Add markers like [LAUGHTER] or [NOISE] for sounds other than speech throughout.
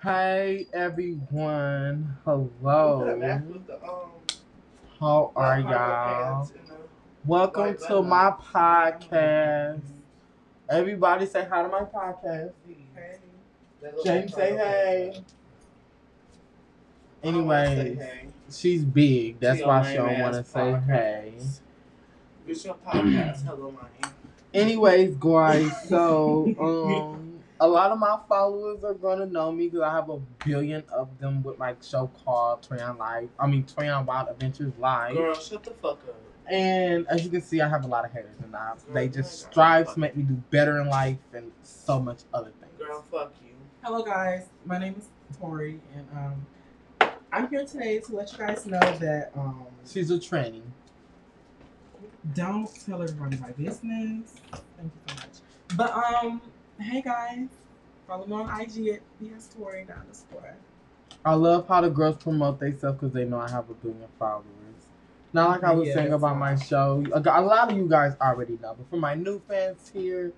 Hey everyone. Hello. The, um, How are y'all? Welcome to button. my podcast. Everybody say hi to my podcast. Hey. James say hey. pants. I don't wanna say Anyways, hey. she's big. That's She why she don't want to say hey. It's your podcast. Hello, Mike. Anyways, guys, so um, [LAUGHS] a lot of my followers are gonna know me because I have a billion of them with my show called Treyon Live. I mean, Treyon Wild Adventures Live. Girl, shut the fuck up. And as you can see, I have a lot of haters, and I, they just girl, strive fuck to make me do better in life and so much other things. Girl, fuck you. Hello, guys. My name is Tori, and um, I'm here today to let you guys know that um, She's a tranny. don't tell everybody my business. Thank you so much. But um, hey guys, follow me on IG at Tori underscore. I love how the girls promote themselves because they know I have a billion followers. Not like I was Yeah, saying about my show. A a lot of you guys already know, but for my new fans here,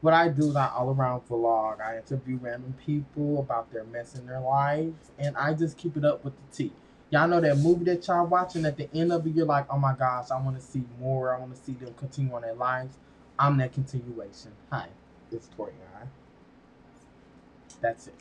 what I do is I all around vlog. I interview random people about their mess in their lives, and I just keep it up with the tea. Y'all know that movie that y'all watching at the end of it, you're like, oh my gosh, I want to see more. I want to see them continue on their lives. I'm that continuation. Hi, it's Tori. That's it.